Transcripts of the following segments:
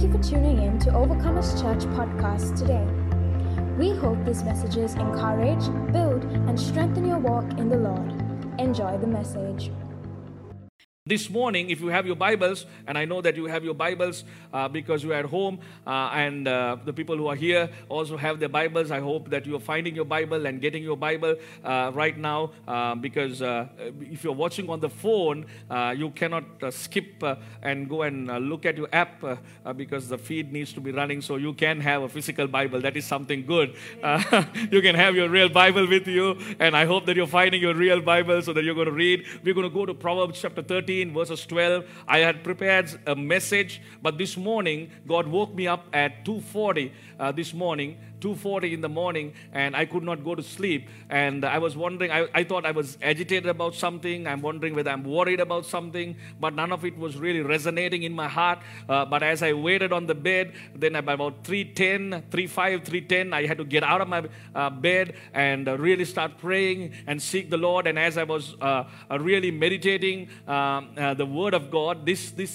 Thank you for tuning in to Overcomers Church podcast today. We hope these messages encourage, build, and strengthen your walk in the Lord. Enjoy the message. This morning, if you have your Bibles, and I know that you have your Bibles uh, because you are at home, uh, and uh, the people who are here also have their Bibles. I hope that you are finding your Bible and getting your Bible uh, right now uh, because uh, if you're watching on the phone, you cannot skip and go and look at your app because the feed needs to be running. So you can have a physical Bible. That is something good. you can have your real Bible with you, and I hope that you're finding your real Bible so that you're going to read. We're going to go to Proverbs chapter 13 verses 12. I had prepared a message, but this morning, God woke me up at 2.40 uh, this morning 2.40 in the morning and i could not go to sleep. And i was wondering I, I thought i was agitated about something. I'm wondering whether i'm worried about something but none of it was really resonating in my heart. Uh, but as i waited on the bed then about 3.10 3.5 3.10 i had to get out of my uh, bed and uh, really start praying and seek the lord. And as i was uh, uh, really meditating um, uh, the word of god this this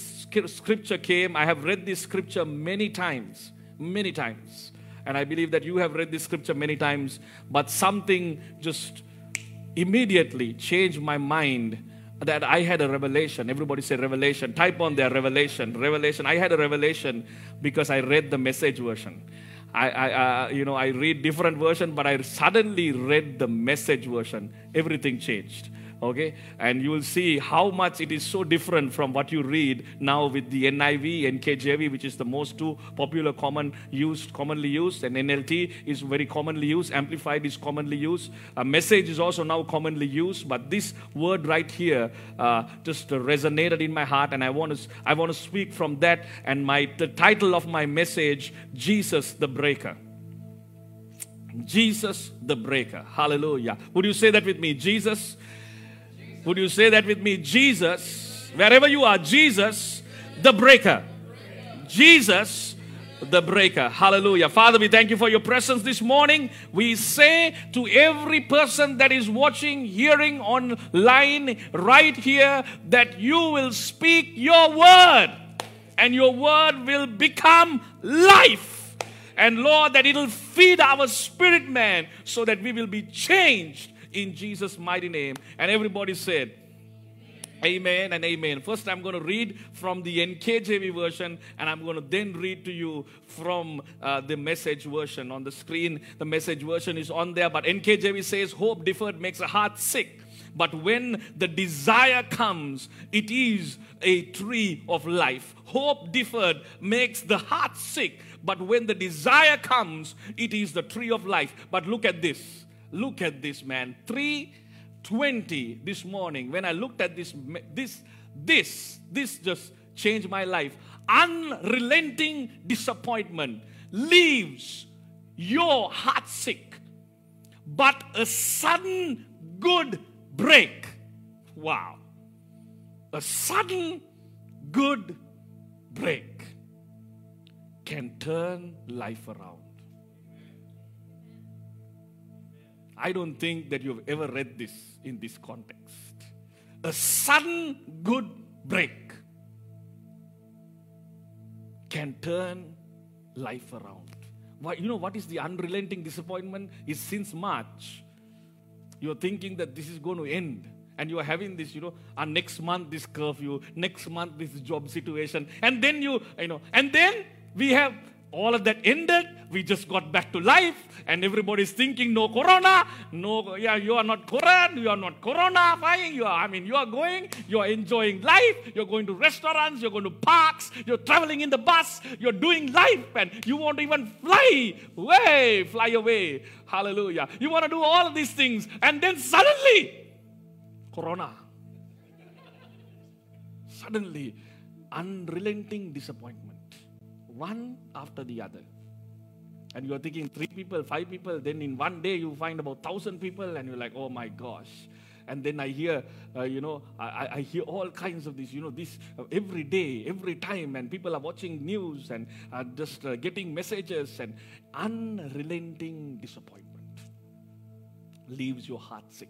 scripture came. I have read this scripture many times many times and I believe that you have read this scripture many times, but something just immediately changed my mind that I had a revelation. Everybody say revelation. Type on there revelation. Revelation. I had a revelation because I read the message version. I, I uh, you know, I read different version, but I suddenly read the message version. Everything changed okay and you will see how much it is so different from what you read now with the niv nkjv which is the most two popular common used commonly used and nlt is very commonly used amplified is commonly used a message is also now commonly used but this word right here uh, just resonated in my heart and i want to i want to speak from that and my the title of my message jesus the breaker Jesus the breaker. Hallelujah. Would you say that with me? Jesus would you say that with me? Jesus, wherever you are, Jesus, the breaker. Jesus, the breaker. Hallelujah. Father, we thank you for your presence this morning. We say to every person that is watching, hearing online, right here, that you will speak your word and your word will become life. And Lord, that it'll feed our spirit man so that we will be changed in Jesus' mighty name. And everybody said, Amen and amen. First, I'm going to read from the NKJV version, and I'm going to then read to you from uh, the message version. On the screen, the message version is on there, but NKJV says, Hope deferred makes a heart sick. But when the desire comes, it is a tree of life. Hope deferred makes the heart sick. But when the desire comes, it is the tree of life. But look at this Look at this man. 320 this morning. When I looked at this, this, this, this just changed my life. Unrelenting disappointment leaves your heart sick, but a sudden good break. Wow. A sudden good break can turn life around. I don't think that you've ever read this in this context. A sudden good break can turn life around. Why, you know what is the unrelenting disappointment? Is since March, you're thinking that this is going to end. And you are having this, you know, uh, next month this curfew, next month this job situation. And then you, you know, and then we have all of that ended. We just got back to life, and everybody's thinking, no corona, no, yeah, you are not Quran, you are not corona. You are, I mean, you are going, you are enjoying life, you're going to restaurants, you're going to parks, you're traveling in the bus, you're doing life, and you won't even fly away, fly away. Hallelujah. You want to do all of these things, and then suddenly, corona. Suddenly, unrelenting disappointment one after the other. And you're thinking three people, five people, then in one day you find about thousand people, and you're like, oh my gosh. And then I hear, uh, you know, I, I, hear all kinds of this, you know, this uh, every day, every time, and people are watching news and uh, just getting messages, and unrelenting disappointment leaves your heart sick.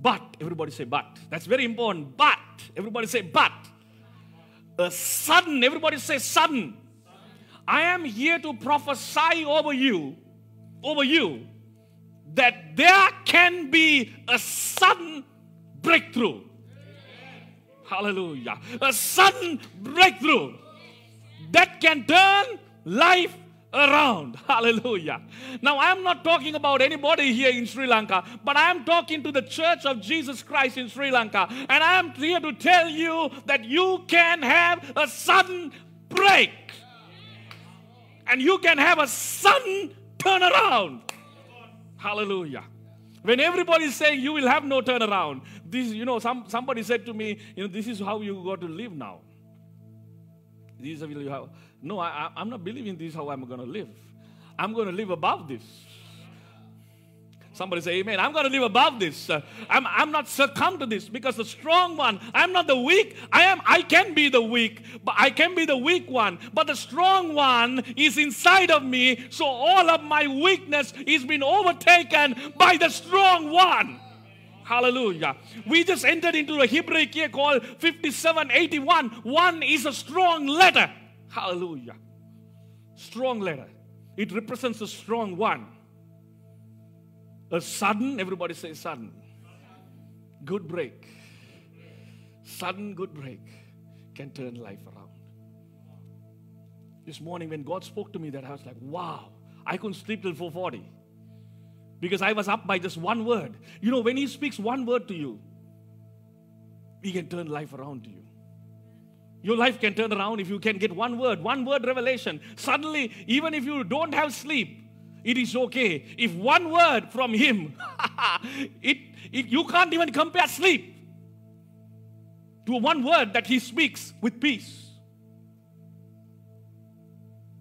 But, everybody say, but. That's very important. But, everybody say, but a sudden, everybody say sudden. I am here to prophesy over you, over you, that there can be a sudden breakthrough. Hallelujah. A sudden breakthrough that can turn life around. Hallelujah. Now, I'm not talking about anybody here in Sri Lanka, but I am talking to the Church of Jesus Christ in Sri Lanka. And I am here to tell you that you can have a sudden break. And you can have a sudden turnaround. Hallelujah. When everybody is saying you will have no turnaround, this, you know, some, somebody said to me, you know, this is how you got to live now. This is how, no, I, I'm not believing this is how I'm going to live. I'm going to live above this. Somebody say amen. I'm going to live above this. I'm, I'm not succumb to this because the strong one, I'm not the weak. I am, I can be the weak, but I can be the weak one. But the strong one is inside of me. So all of my weakness is being overtaken by the strong one. Hallelujah. We just entered into a Hebrew year called 5781. One is a strong letter. Hallelujah. Strong letter. It represents a strong one. A sudden, everybody say sudden. Good break. Sudden good break can turn life around. This morning, when God spoke to me, that I was like, wow, I couldn't sleep till 440 because I was up by just one word. You know, when He speaks one word to you, He can turn life around to you. Your life can turn around if you can get one word, one word revelation. Suddenly, even if you don't have sleep, it is okay. If one word from Him, it, it, you can't even compare sleep to one word that He speaks with peace.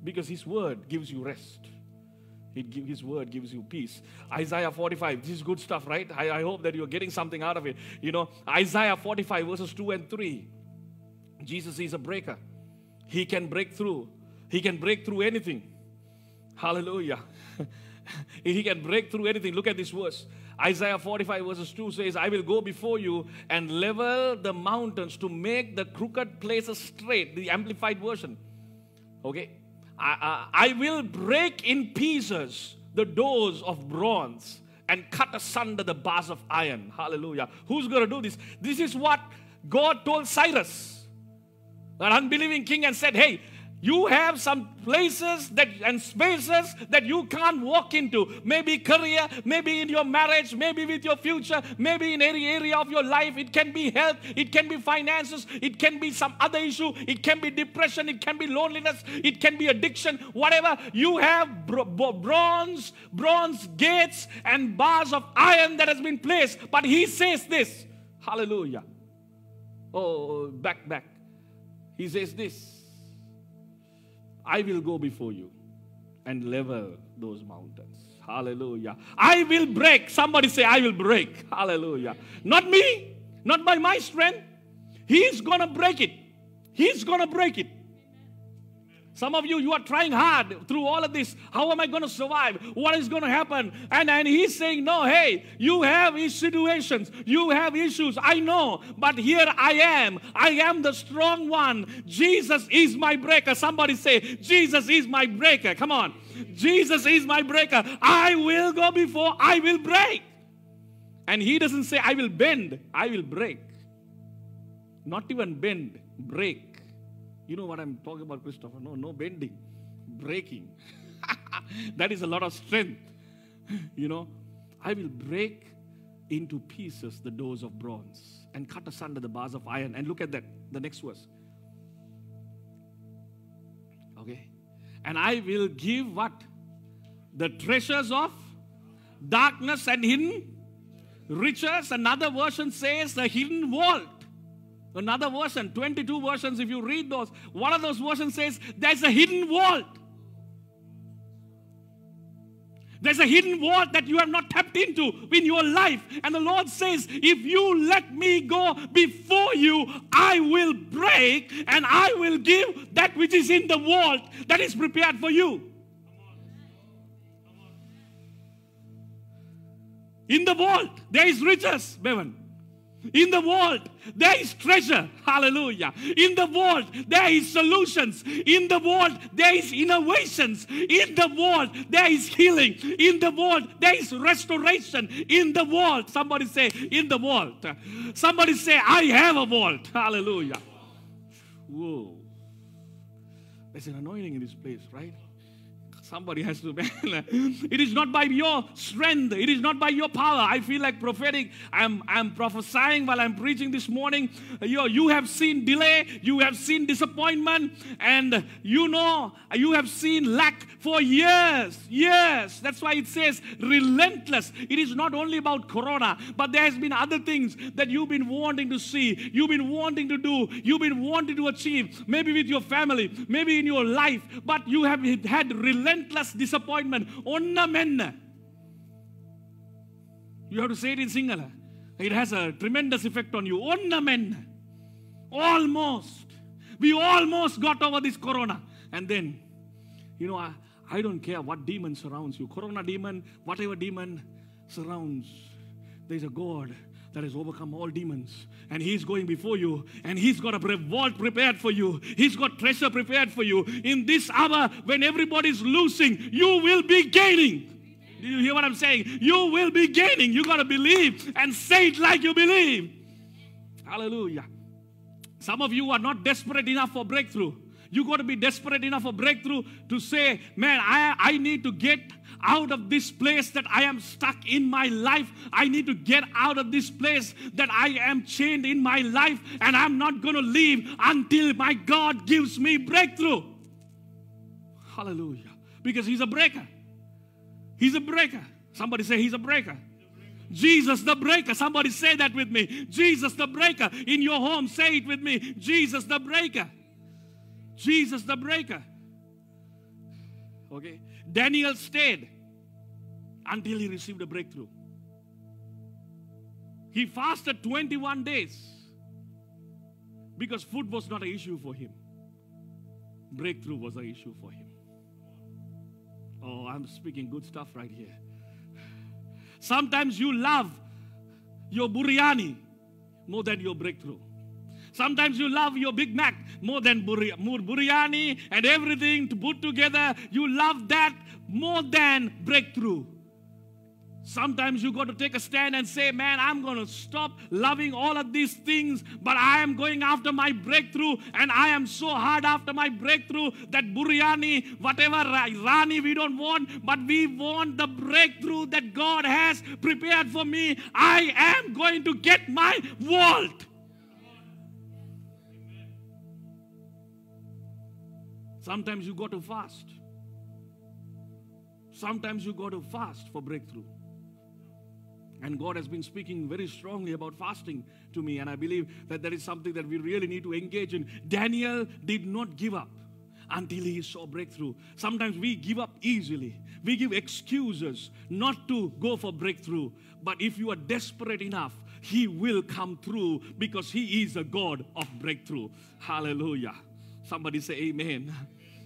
Because His word gives you rest. Give, his word gives you peace. Isaiah 45, this is good stuff, right? I, I hope that you're getting something out of it. You know, Isaiah 45, verses 2 and 3. Jesus is a breaker. He can break through. He can break through anything. Hallelujah. he can break through anything. Look at this verse. Isaiah 45 verses 2 says, I will go before you and level the mountains to make the crooked places straight. The amplified version. Okay. I, I, will break in pieces the doors of bronze and cut asunder the bars of iron. Hallelujah. Who's going to do this? This is what God told Cyrus, an unbelieving king, and said, Hey, you have some places that and spaces that you can't walk into. Maybe career, maybe in your marriage, maybe with your future, maybe in any area of your life. It can be health, it can be finances, it can be some other issue, it can be depression, it can be loneliness, it can be addiction, whatever. You have bronze, bronze gates and bars of iron that has been placed. But he says this. Hallelujah. Oh, back, back. He says this I will go before you and level those mountains. Hallelujah. I will break. Somebody say, I will break. Hallelujah. Not me, not by my strength. He's going to break it. He's going to break it. Some of you, you are trying hard through all of this. How am I going to survive? What is going to happen? And, and he's saying, No, hey, you have situations, you have issues. I know, but here I am. I am the strong one. Jesus is my breaker. Somebody say, Jesus is my breaker. Come on. Jesus is my breaker. I will go before I will break. And he doesn't say, I will bend, I will break. Not even bend, break. You know what I'm talking about, Christopher? No, no bending, breaking. that is a lot of strength. You know, I will break into pieces the doors of bronze and cut asunder the bars of iron. And look at that, the next verse. Okay. And I will give what? The treasures of darkness and hidden riches. Another version says the hidden vault. Another version, 22 versions, if you read those, one of those versions says there's a hidden vault. There's a hidden vault that you have not tapped into in your life. And the Lord says, If you let me go before you, I will break and I will give that which is in the vault that is prepared for you. In the vault, there is riches, Bevan. In the world, there is treasure. Hallelujah. In the world, there is solutions. In the world, there is innovations. In the world, there is healing. In the world, there is restoration. In the world, somebody say, in the world. Somebody say, I have a world. Hallelujah. Whoa. There's an anointing in this place, right? Somebody has to. It is not by your strength. It is not by your power. I feel like prophetic. I'm, I'm prophesying while I'm preaching this morning. You, you have seen delay. You have seen disappointment. And you know, you have seen lack for years. Years. That's why it says relentless. It is not only about Corona, but there has been other things that you've been wanting to see. You've been wanting to do. You've been wanting to achieve. Maybe with your family. Maybe in your life. But you have had relentless relentless disappointment. Onna You have to say it in single. It has a tremendous effect on you. Onna Almost. We almost got over this corona. And then, you know, I, I don't care what demon surrounds you. Corona demon, whatever demon surrounds. There's a God that has overcome all demons. And He's going before you. And He's got a vault prepared for you. He's got treasure prepared for you. In this hour, when everybody's losing, you will be gaining. Do you hear what I'm saying? You will be gaining. You got to believe and say it like you believe. Hallelujah. Some of you are not desperate enough for breakthrough. You got to be desperate enough for breakthrough to say, man, I, I need to get out of this place that I am stuck in my life. I need to get out of this place that I am chained in my life, and I'm not going to leave until my God gives me breakthrough. Hallelujah. Because He's a breaker. He's a breaker. Somebody say, He's a breaker. Jesus the breaker. Somebody say that with me. Jesus the breaker. In your home, say it with me. Jesus the breaker. Jesus the breaker. Okay. Daniel stayed until he received a breakthrough. He fasted 21 days because food was not an issue for him, breakthrough was an issue for him. Oh, I'm speaking good stuff right here. Sometimes you love your biryani more than your breakthrough. Sometimes you love your Big Mac more than biryani and everything to put together. You love that more than breakthrough. Sometimes you got to take a stand and say, Man, I'm going to stop loving all of these things, but I am going after my breakthrough, and I am so hard after my breakthrough that biryani, whatever rani we don't want, but we want the breakthrough that God has prepared for me. I am going to get my vault. Sometimes you got to fast. Sometimes you got to fast for breakthrough. And God has been speaking very strongly about fasting to me, and I believe that that is something that we really need to engage in. Daniel did not give up until he saw breakthrough. Sometimes we give up easily, we give excuses not to go for breakthrough. But if you are desperate enough, he will come through because he is a God of breakthrough. Hallelujah. Somebody say, Amen.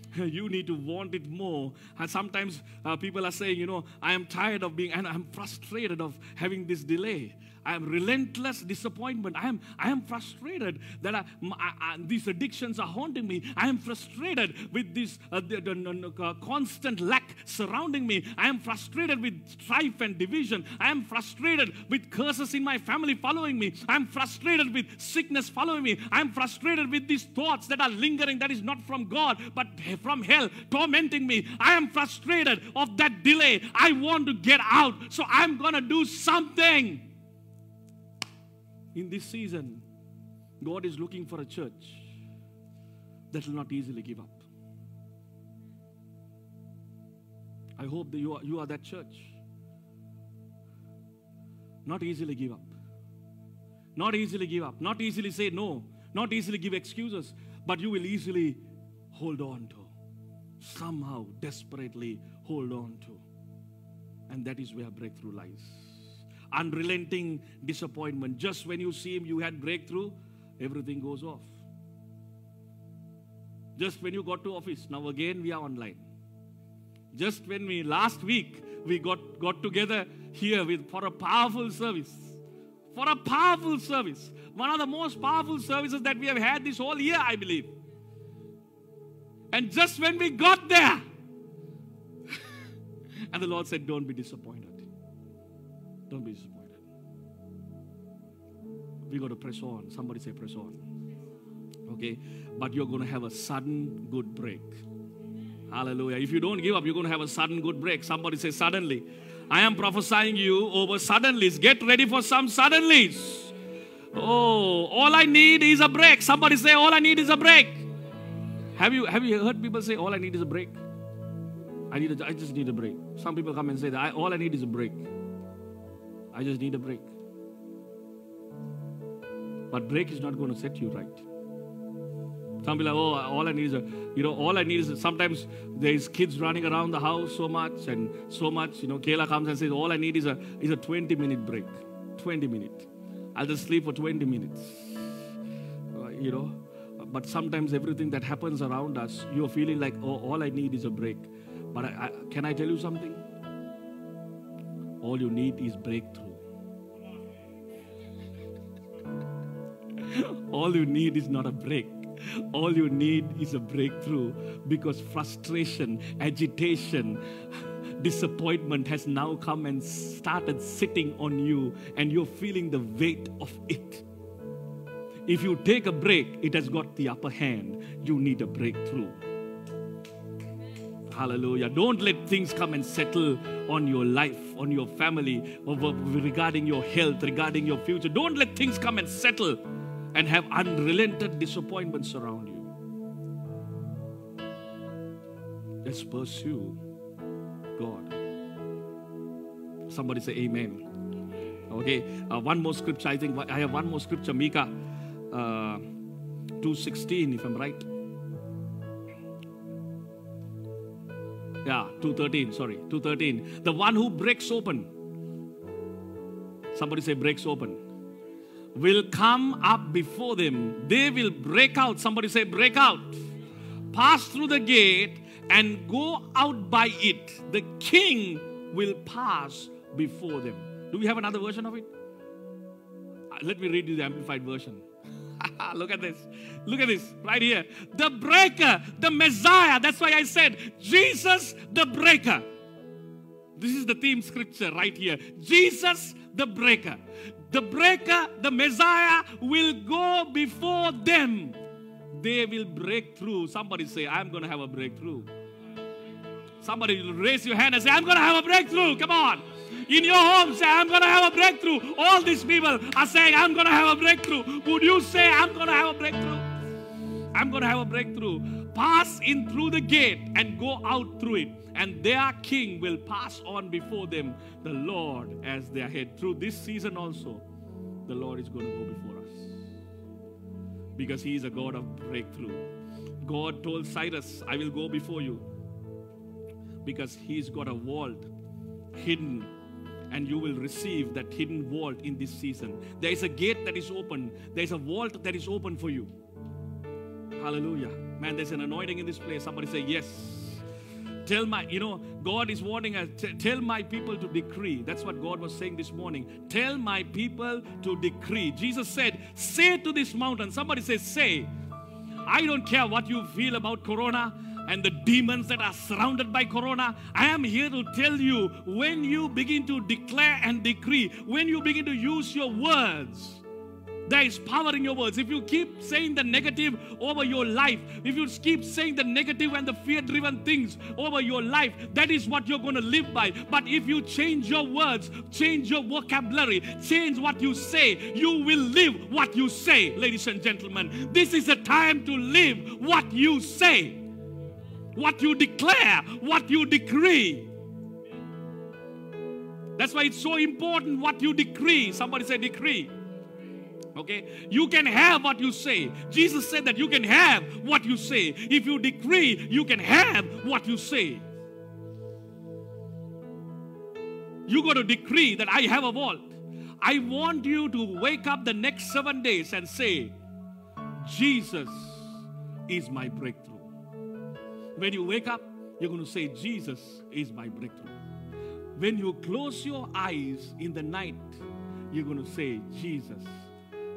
you need to want it more. And sometimes uh, people are saying, you know, I am tired of being, and I'm frustrated of having this delay. I am relentless disappointment. I am, I am frustrated that I, I, I, these addictions are haunting me. I am frustrated with this uh, the, the, the, uh, constant lack surrounding me. I am frustrated with strife and division. I am frustrated with curses in my family following me. I am frustrated with sickness following me. I am frustrated with these thoughts that are lingering that is not from God but from hell tormenting me. I am frustrated of that delay. I want to get out. So I'm going to do something in this season, God is looking for a church that will not easily give up. I hope that you are, you are that church. Not easily give up. Not easily give up. Not easily say no. Not easily give excuses. But you will easily hold on to. Somehow, desperately hold on to. And that is where breakthrough lies unrelenting disappointment. Just when you see him, you had breakthrough, everything goes off. Just when you got to office, now again we are online. Just when we last week we got, got together here with for a powerful service. for a powerful service. One of the most powerful services that we have had this whole year, I believe. And just when we got there, and the Lord said, Don't be disappointed. Don't be disappointed. We got to press on. Somebody say, Press on. Okay? But you're going to have a sudden good break. Hallelujah. If you don't give up, you're going to have a sudden good break. Somebody say, Suddenly. I am prophesying you over suddenlies. Get ready for some suddenlies. Oh, all I need is a break. Somebody say, All I need is a break. Have you, have you heard people say, All I need is a break? I, need a, I just need a break. Some people come and say that I, all I need is a break. I just need a break. But break is not going to set you right. Some people are, oh, all I need is a, you know, all I need is sometimes there's kids running around the house so much and so much. You know, Kayla comes and says, all I need is a is a 20 minute break. 20 minutes. I'll just sleep for 20 minutes. Uh, you know, but sometimes everything that happens around us, you're feeling like, oh, all I need is a break. But I, I, can I tell you something? All you need is breakthrough. All you need is not a break. All you need is a breakthrough because frustration, agitation, disappointment has now come and started sitting on you, and you're feeling the weight of it. If you take a break, it has got the upper hand. You need a breakthrough. Hallelujah. Don't let things come and settle on your life, on your family, regarding your health, regarding your future. Don't let things come and settle and have unrelented disappointments around you. Let's pursue God. Somebody say amen. Okay, uh, one more scripture. I think I have one more scripture, Micah uh, 2.16, if I'm right. Yeah, 2.13, sorry, 2.13. The one who breaks open. Somebody say breaks open will come up before them. They will break out. Somebody say, break out. Pass through the gate and go out by it. The king will pass before them. Do we have another version of it? Uh, let me read you the amplified version. Ah, look at this. Look at this right here. The breaker, the Messiah. That's why I said Jesus the breaker. This is the theme scripture right here. Jesus the breaker. The breaker, the Messiah, will go before them. They will break through. Somebody say, I'm going to have a breakthrough. Somebody raise your hand and say, I'm going to have a breakthrough. Come on. In your home, say, I'm going to have a breakthrough. All these people are saying, I'm going to have a breakthrough. Would you say, I'm going to have a breakthrough? I'm going to have a breakthrough. Pass in through the gate and go out through it and their king will pass on before them the Lord as their head. Through this season also, the Lord is going to go before us because He is a God of breakthrough. God told Cyrus, I will go before you because He's got a vault hidden and you will receive that hidden vault in this season. There is a gate that is open, there is a vault that is open for you. Hallelujah. Man, there's an anointing in this place. Somebody say, Yes. Tell my, you know, God is warning us, t- tell my people to decree. That's what God was saying this morning. Tell my people to decree. Jesus said, Say to this mountain, somebody say, Say. I don't care what you feel about Corona and the demons that are surrounded by Corona. I am here to tell you when you begin to declare and decree, when you begin to use your words, there is power in your words. If you keep saying the negative over your life, if you keep saying the negative and the fear driven things over your life, that is what you're going to live by. But if you change your words, change your vocabulary, change what you say, you will live what you say, ladies and gentlemen. This is a time to live what you say, what you declare, what you decree. That's why it's so important what you decree. Somebody say, decree. Okay? You can have what you say. Jesus said that you can have what you say. If you decree, you can have what you say. You got to decree that I have a vault. I want you to wake up the next seven days and say, Jesus is my breakthrough. When you wake up, you're going to say, Jesus is my breakthrough. When you close your eyes in the night, you're going to say, Jesus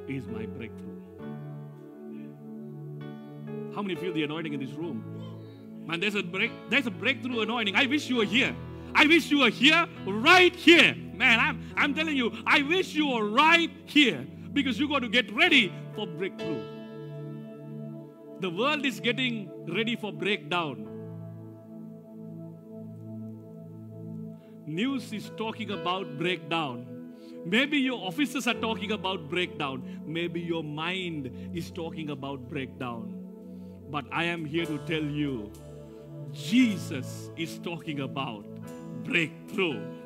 is my breakthrough. How many feel the anointing in this room? Man, there's a break, there's a breakthrough anointing. I wish you were here. I wish you were here, right here. Man, I'm, I'm telling you, I wish you were right here because you got to get ready for breakthrough. The world is getting ready for breakdown. News is talking about breakdown. Maybe your officers are talking about breakdown. Maybe your mind is talking about breakdown. But I am here to tell you Jesus is talking about breakthrough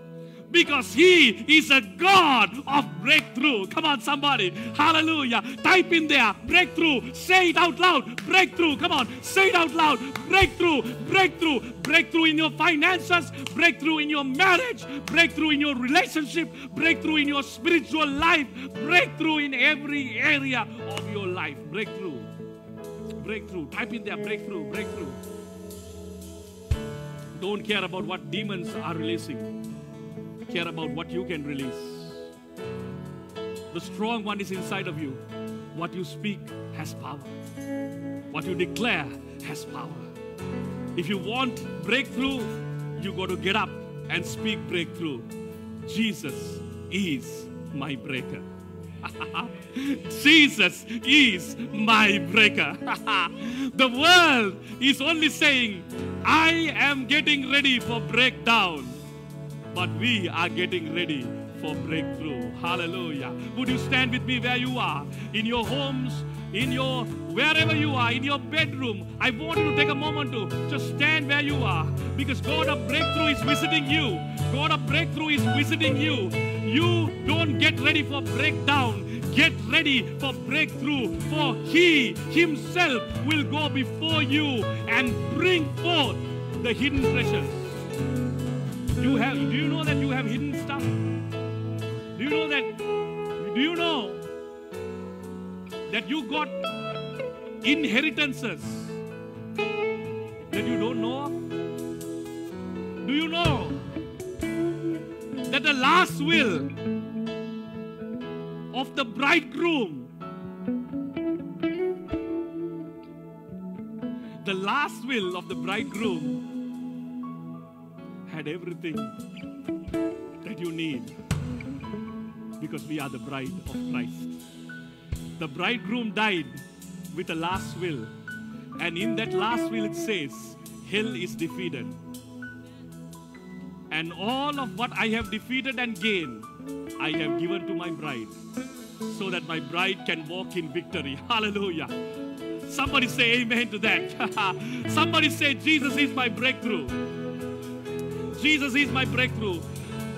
because he is a God of breakthrough. Come on, somebody. Hallelujah. Type in there breakthrough. Say it out loud. Breakthrough. Come on. Say it out loud. Breakthrough. Breakthrough. Breakthrough in your finances. Breakthrough in your marriage. Breakthrough in your relationship. Breakthrough in your spiritual life. Breakthrough in every area of your life. Breakthrough. Breakthrough. Type in there breakthrough. Breakthrough. Don't care about what demons are releasing care about what you can release. The strong one is inside of you. What you speak has power. What you declare has power. If you want breakthrough, you got to get up and speak breakthrough. Jesus is my breaker. Jesus is my breaker. the world is only saying, I am getting ready for breakdown but we are getting ready for breakthrough. Hallelujah. Would you stand with me where you are? In your homes, in your wherever you are, in your bedroom. I want you to take a moment to just stand where you are because God of breakthrough is visiting you. God of breakthrough is visiting you. You don't get ready for breakdown. Get ready for breakthrough, for He Himself will go before you and bring forth the hidden treasures. You have, do you know that you have hidden stuff? Do you know that? Do you know that you got inheritances that you don't know? Do you know that the last will of the bridegroom, the last will of the bridegroom had everything that you need because we are the bride of Christ. The bridegroom died with a last will, and in that last will it says, Hell is defeated. And all of what I have defeated and gained, I have given to my bride so that my bride can walk in victory. Hallelujah. Somebody say amen to that. Somebody say, Jesus is my breakthrough. Jesus is my breakthrough.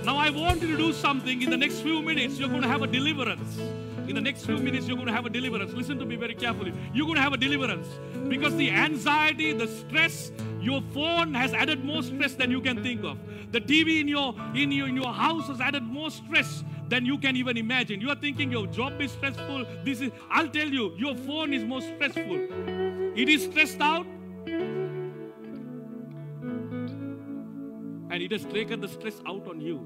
Now I want you to do something. In the next few minutes, you're going to have a deliverance. In the next few minutes, you're going to have a deliverance. Listen to me very carefully. You're going to have a deliverance because the anxiety, the stress, your phone has added more stress than you can think of. The TV in your in your in your house has added more stress than you can even imagine. You are thinking your job is stressful. This is I'll tell you, your phone is more stressful. It is stressed out it has taken the stress out on you.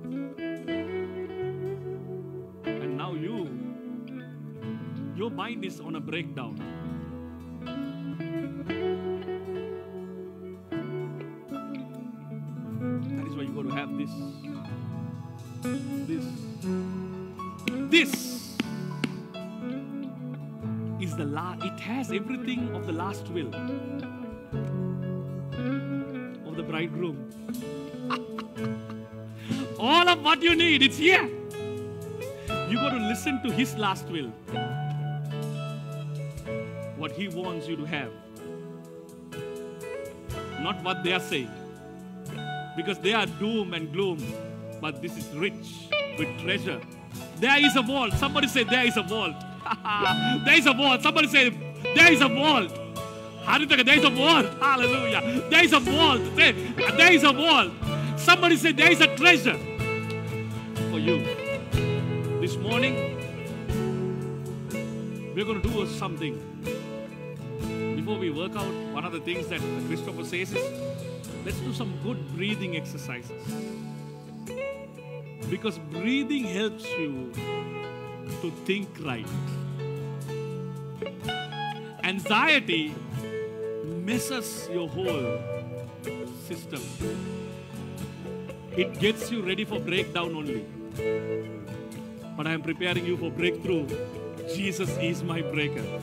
And now you, your mind is on a breakdown. That is why you got to have this. This. This is the last, it has everything of the last will of the bridegroom. What you need, it's here. You got to listen to His last will. What He wants you to have. Not what they are saying. Because they are doom and gloom. But this is rich with treasure. There is a vault. Somebody say, There is a vault. there is a vault. Somebody say, There is a vault. There is a vault. Hallelujah. There is a vault. There is a vault. Somebody say, There is a treasure for you. This morning, we're going to do something. Before we work out, one of the things that Christopher says is let's do some good breathing exercises. Because breathing helps you to think right. Anxiety messes your whole system. It gets you ready for breakdown only. But I am preparing you for breakthrough. Jesus is my breaker.